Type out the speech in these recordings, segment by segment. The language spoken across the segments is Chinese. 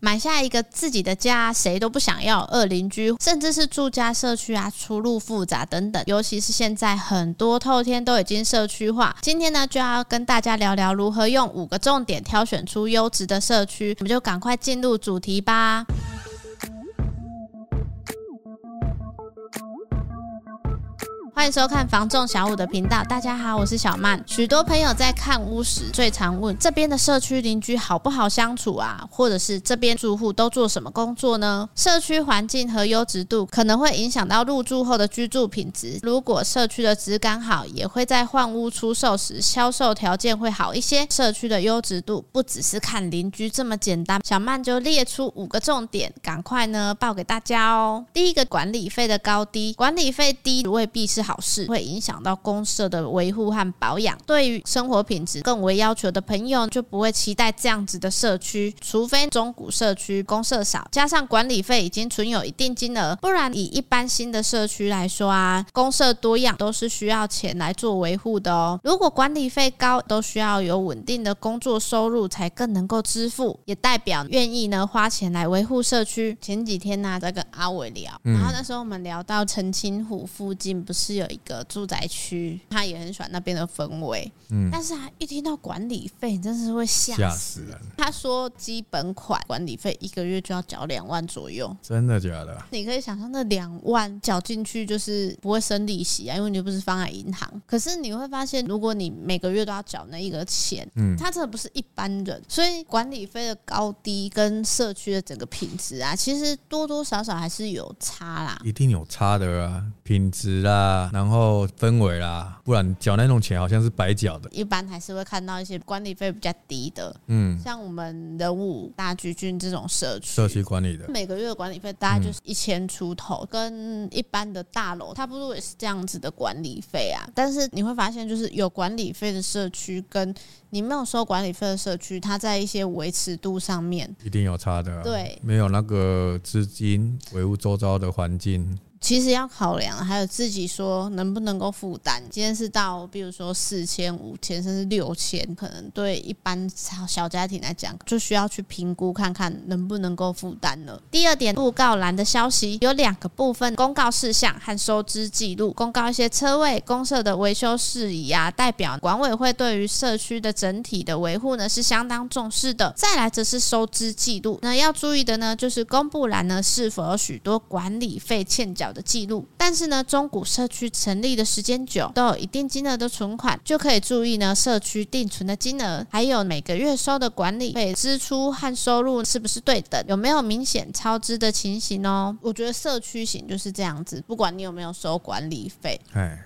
买下一个自己的家，谁都不想要二邻居，甚至是住家社区啊，出入复杂等等。尤其是现在很多透天都已经社区化。今天呢，就要跟大家聊聊如何用五个重点挑选出优质的社区。我们就赶快进入主题吧。欢迎收看房仲小五的频道。大家好，我是小曼。许多朋友在看屋时最常问：这边的社区邻居好不好相处啊？或者是这边住户都做什么工作呢？社区环境和优质度可能会影响到入住后的居住品质。如果社区的质感好，也会在换屋出售时销售条件会好一些。社区的优质度不只是看邻居这么简单。小曼就列出五个重点，赶快呢报给大家哦。第一个，管理费的高低，管理费低未必是好事，会影响到公社的维护和保养。对于生活品质更为要求的朋友，就不会期待这样子的社区。除非中古社区公社少，加上管理费已经存有一定金额，不然以一般新的社区来说啊，公社多样都是需要钱来做维护的哦。如果管理费高，都需要有稳定的工作收入才更能够支付，也代表愿意呢花钱来维护社区。前几天呢、啊，在跟阿伟聊，然后那时候我们聊到澄清湖附近不是有一个住宅区，他也很喜欢那边的氛围。嗯，但是他一听到管理费，真是会吓死人。他说基本款管理费一个月就要缴两万左右，真的假的？你可以想象那两万缴进去就是不会生利息啊，因为你又不是放在银行。可是你会发现，如果你每个月都要缴那一个钱，嗯，他真的不是一般人。所以管理费的高低跟社区的整个品质啊，其实多多少少还是有差啦，一定有差的啊，品质啦，然后氛围啦，不然缴那种钱好像是白缴的。一般还是会看到一些管理费比较低的，嗯，像我们人武大居郡这种社区，社区管理的，每个月的管理费大概就是一千出头，嗯，跟一般的大楼差不多也是这样子的管理费啊。但是你会发现，就是有管理费的社区跟你没有收管理费的社区，它在一些维持度上面一定有差的啊。对，没有那个资金维护周遭的环境。其实要考量，还有自己说能不能够负担。今天是到，比如说四千、五千，甚至六千，可能对一般小家庭来讲，就需要去评估看看能不能够负担了。第二点，布告栏的消息有两个部分：公告事项和收支记录。公告一些车位、公社的维修事宜啊，代表管委会对于社区的整体的维护呢是相当重视的。再来则是收支记录，那要注意的呢，就是公布栏呢是否有许多管理费欠缴的记录，但是呢，中古社区成立的时间久，都有一定金额的存款，就可以注意呢，社区定存的金额，还有每个月收的管理费支出和收入是不是对等，有没有明显超支的情形哦？我觉得社区型就是这样子，不管你有没有收管理费，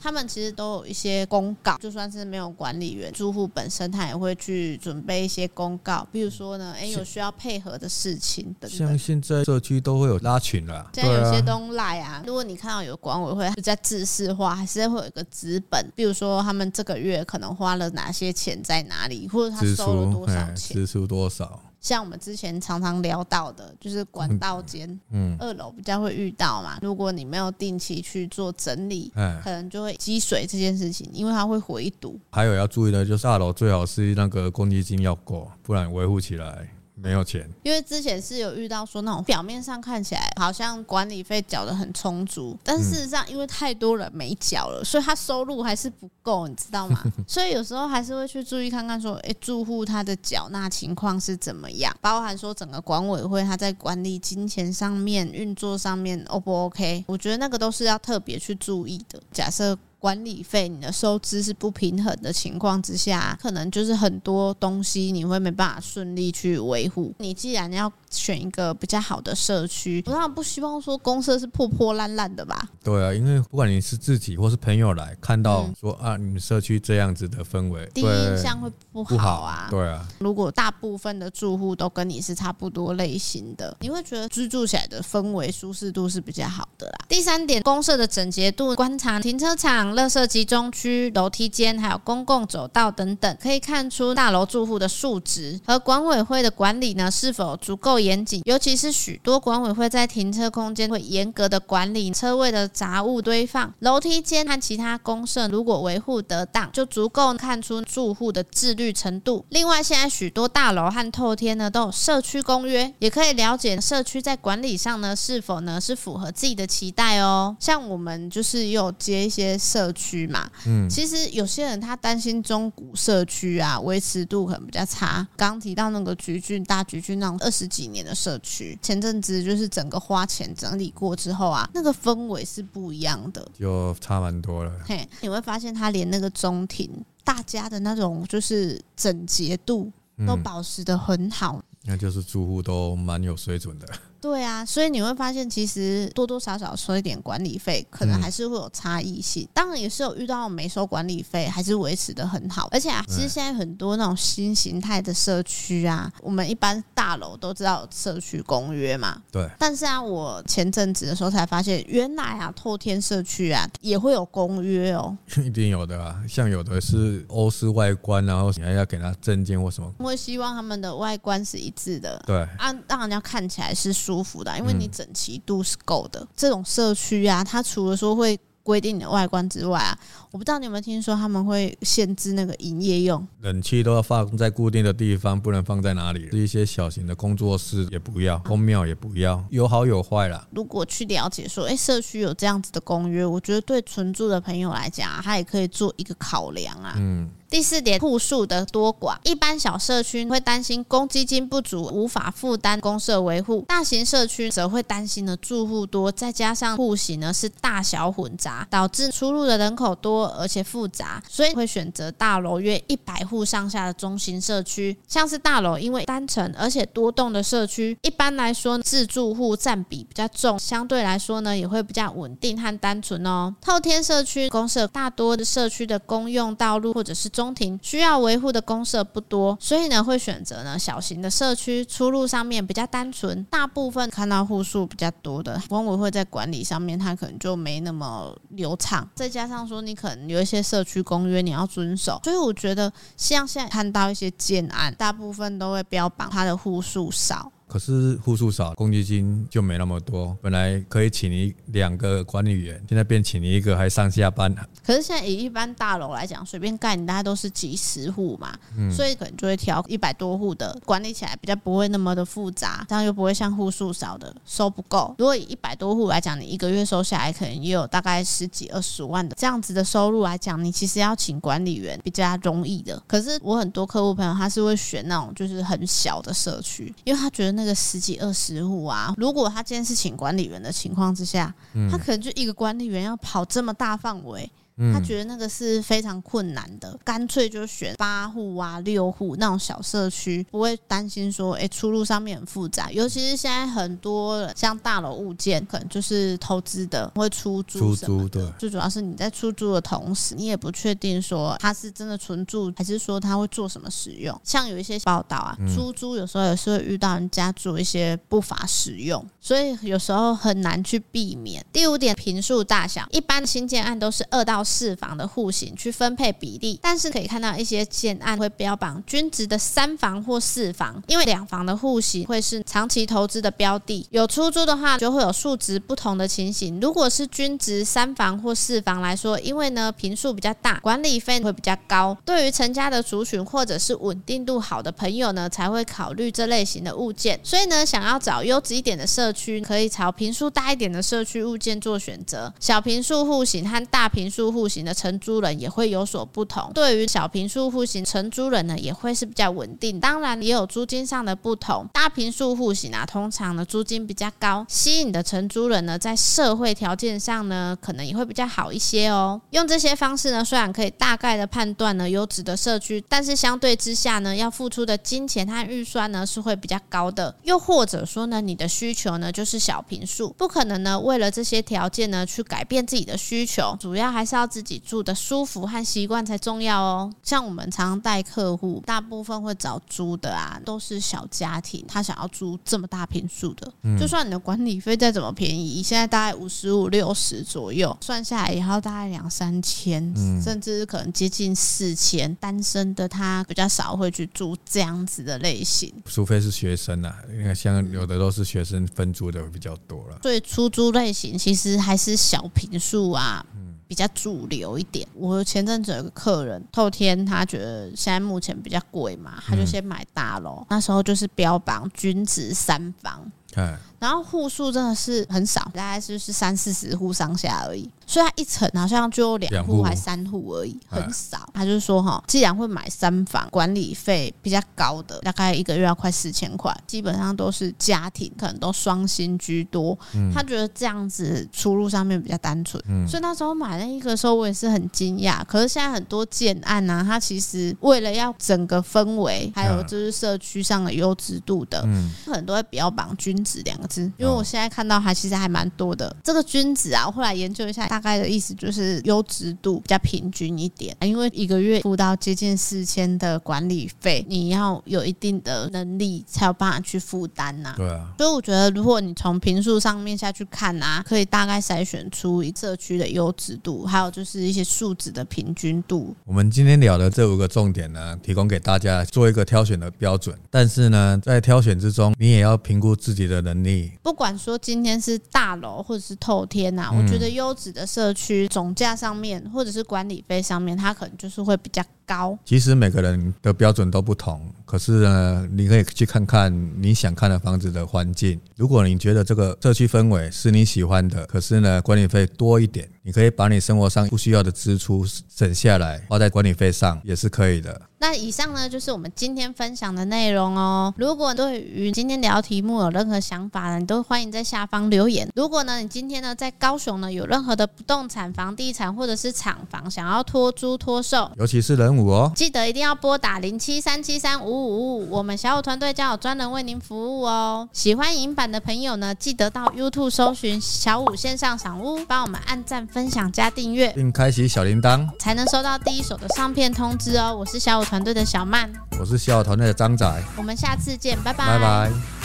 他们其实都有一些公告，就算是没有管理员，住户本身他也会去准备一些公告，比如说呢，哎，有需要配合的事情等等。像现在社区都会有拉群了，现在有些都赖啊，如果你看到有管委会在制式化，还是会有一个资本，比如说他们这个月可能花了哪些钱在哪里，或者他收了多少钱，支出多少。像我们之前常常聊到的，就是管道间，嗯，二楼比较会遇到嘛。如果你没有定期去做整理，嗯可能就会积水这件事情，因为它会回堵。还有要注意的，就是二楼最好是那个公积金要够，不然维护起来。没有钱，因为之前是有遇到说那种表面上看起来好像管理费缴得很充足，但事实上因为太多人没缴了，所以他收入还是不够，你知道吗？所以有时候还是会去注意看看说，哎，住户他的缴纳情况是怎么样，包含说整个管委会他在管理金钱上面、运作上面 O 不 OK？我觉得那个都是要特别去注意的。假设。管理费，你的收支是不平衡的情况之下，可能就是很多东西你会没办法顺利去维护。你既然要选一个比较好的社区，我当然不希望说公社是破破烂烂的吧？对啊，因为不管你是自己或是朋友来看到说、嗯、啊，你们社区这样子的氛围，第一印象会不好啊。对啊，如果大部分的住户都跟你是差不多类型的，你会觉得居住起来的氛围舒适度是比较好的啦。第三点，公社的整洁度，观察停车场。垃圾集中区、楼梯间，还有公共走道等等，可以看出大楼住户的素质和管委会的管理呢是否足够严谨。尤其是许多管委会在停车空间会严格的管理车位的杂物堆放，楼梯间和其他公设如果维护得当，就足够看出住户的自律程度。另外，现在许多大楼和透天呢都有社区公约，也可以了解社区在管理上呢是否呢是符合自己的期待哦。像我们就是有接一些社区嘛，嗯，其实有些人他担心中古社区啊维持度可能比较差。刚提到那个橘郡大橘郡那种二十几年的社区，前阵子就是整个花钱整理过之后啊，那个氛围是不一样的，就差蛮多了。嘿，你会发现他连那个中庭，大家的那种就是整洁度都保持的很好，嗯，那就是住户都蛮有水准的。对啊，所以你会发现，其实多多少少收一点管理费，可能还是会有差异性。嗯、当然也是有遇到没收管理费，还是维持的很好。而且啊，其实现在很多那种新形态的社区啊，我们一般大楼都知道有社区公约嘛。对。但是啊，我前阵子的时候才发现，原来啊，透天社区啊也会有公约哦。一定有的啊，像有的是欧式外观，然后你还要给他证件或什么。我会希望他们的外观是一致的。对。啊，让人家看起来是舒服的，因为你整齐度是够的。这种社区啊，它除了说会规定你的外观之外啊，我不知道你有没有听说他们会限制那个营业用，冷气都要放在固定的地方，不能放在哪里。是一些小型的工作室也不要，公庙也不要，有好有坏啦。如果去了解说，哎，社区有这样子的公约，我觉得对纯住的朋友来讲啊，他也可以做一个考量啊。嗯。第四点，户数的多寡，一般小社区会担心公积金不足，无法负担公社维护；大型社区则会担心呢住户多，再加上户型呢是大小混杂，导致出入的人口多而且复杂，所以会选择大楼约一百户上下的中型社区。像是大楼因为单层而且多栋的社区，一般来说自住户占比比较重，相对来说呢也会比较稳定和单纯哦。透天社区公社大多的社区的公用道路或者是中庭需要维护的公设不多，所以呢会选择呢小型的社区，出入上面比较单纯。大部分看到户数比较多的，管委会在管理上面，它可能就没那么流畅。再加上说你可能有一些社区公约你要遵守，所以我觉得像现在看到一些建案，大部分都会标榜它的户数少。可是户数少，公积金就没那么多。本来可以请一两个管理员，现在变请你一个，还上下班。可是现在以一般大楼来讲，随便盖，你大家都是几十户嘛，嗯、所以可能就会挑一百多户的，管理起来比较不会那么的复杂，这样又不会像户数少的收不够。如果以一百多户来讲，你一个月收下来可能也有大概十几二十万的这样子的收入来讲，你其实要请管理员比较容易的。可是我很多客户朋友他是会选那种就是很小的社区，因为他觉得。那个十几二十户啊，如果他今天是请管理员的情况之下，他可能就一个管理员要跑这么大范围。他觉得那个是非常困难的，干脆就选八户啊、六户那种小社区，不会担心说，哎，出入上面很复杂。尤其是现在很多像大楼物件，可能就是投资的，会出租什么的。出租对。最主要是你在出租的同时，你也不确定说他是真的纯住，还是说他会做什么使用。像有一些报道啊，出租有时候也是会遇到人家做一些不法使用，所以有时候很难去避免。第五点，平数大小，一般新建案都是二到四房的户型去分配比例，但是可以看到一些建案会标榜均值的三房或四房，因为两房的户型会是长期投资的标的。有出租的话，就会有数值不同的情形。如果是均值三房或四房来说，因为呢平数比较大，管理费会比较高。对于成家的族群或者是稳定度好的朋友呢，才会考虑这类型的物件。所以呢，想要找优质一点的社区，可以朝平数大一点的社区物件做选择。小平数户型和大平数户型的承租人也会有所不同。对于小平数户型承租人呢，也会是比较稳定。当然也有租金上的不同。大平数户型啊，通常呢租金比较高，吸引的承租人呢，在社会条件上呢，可能也会比较好一些哦。用这些方式呢，虽然可以大概的判断呢优质的社区，但是相对之下呢，要付出的金钱和预算呢是会比较高的。又或者说呢，你的需求呢就是小平数，不可能呢为了这些条件呢去改变自己的需求，主要还是要。道自己住的舒服和习惯才重要哦。像我们常带客户，大部分会找租的啊，都是小家庭，他想要租这么大平数的。嗯、就算你的管理费再怎么便宜，现在大概五十五六十左右，算下来也要大概两三千，嗯、甚至可能接近四千。单身的他比较少会去租这样子的类型，除非是学生啊，因为像有的都是学生分租的比较多了。所以出租类型其实还是小平数啊。比较主流一点。我前阵子有个客人，透天他觉得现在目前比较贵嘛，他就先买大楼。嗯、那时候就是标榜均值三房，嗯、然后户数真的是很少，大概就是三四十户上下而已。所以它一层好像就有两户还三户而已，很少。他就是说哈，既然会买三房，管理费比较高的，大概一个月要快四千块，基本上都是家庭，可能都双薪居多。他觉得这样子出入上面比较单纯。所以那时候买那一个时候，我也是很惊讶。可是现在很多建案呢，它其实为了要整个氛围，还有就是社区上的优质度的，很多会标榜均质两个字。因为我现在看到还其实还蛮多的。这个均质啊，我后来研究一下。大概的意思就是优质度比较平均一点，因为一个月付到接近四千的管理费，你要有一定的能力才有办法去负担呐。对啊，所以我觉得如果你从评数上面下去看啊，可以大概筛选出一社区的优质度，还有就是一些数值的平均度。我们今天聊的这五个重点呢，提供给大家做一个挑选的标准。但是呢，在挑选之中，你也要评估自己的能力。不管说今天是大楼或者是透天呐，我觉得优质的。社区总价上面，或者是管理费上面，它可能就是会比较高。其实每个人的标准都不同，可是呢，你可以去看看你想看的房子的环境。如果你觉得这个社区氛围是你喜欢的，可是呢，管理费多一点，你可以把你生活上不需要的支出省下来，花在管理费上也是可以的。那以上呢，就是我们今天分享的内容哦。如果对于今天聊题目有任何想法呢，你都欢迎在下方留言。如果呢，你今天呢在高雄呢有任何的不动产、房地产或者是厂房想要托租托售，尤其是人记得一定要拨打零七三七三五五五五，我们小五团队将有专人为您服务哦。喜欢影版的朋友呢，记得到 YouTube 搜寻小五线上赏屋，帮我们按赞、分享、加订阅，并开启小铃铛，才能收到第一手的上片通知哦。我是小五团队的小曼，我是小五团队的张仔，我们下次见，拜拜，拜拜。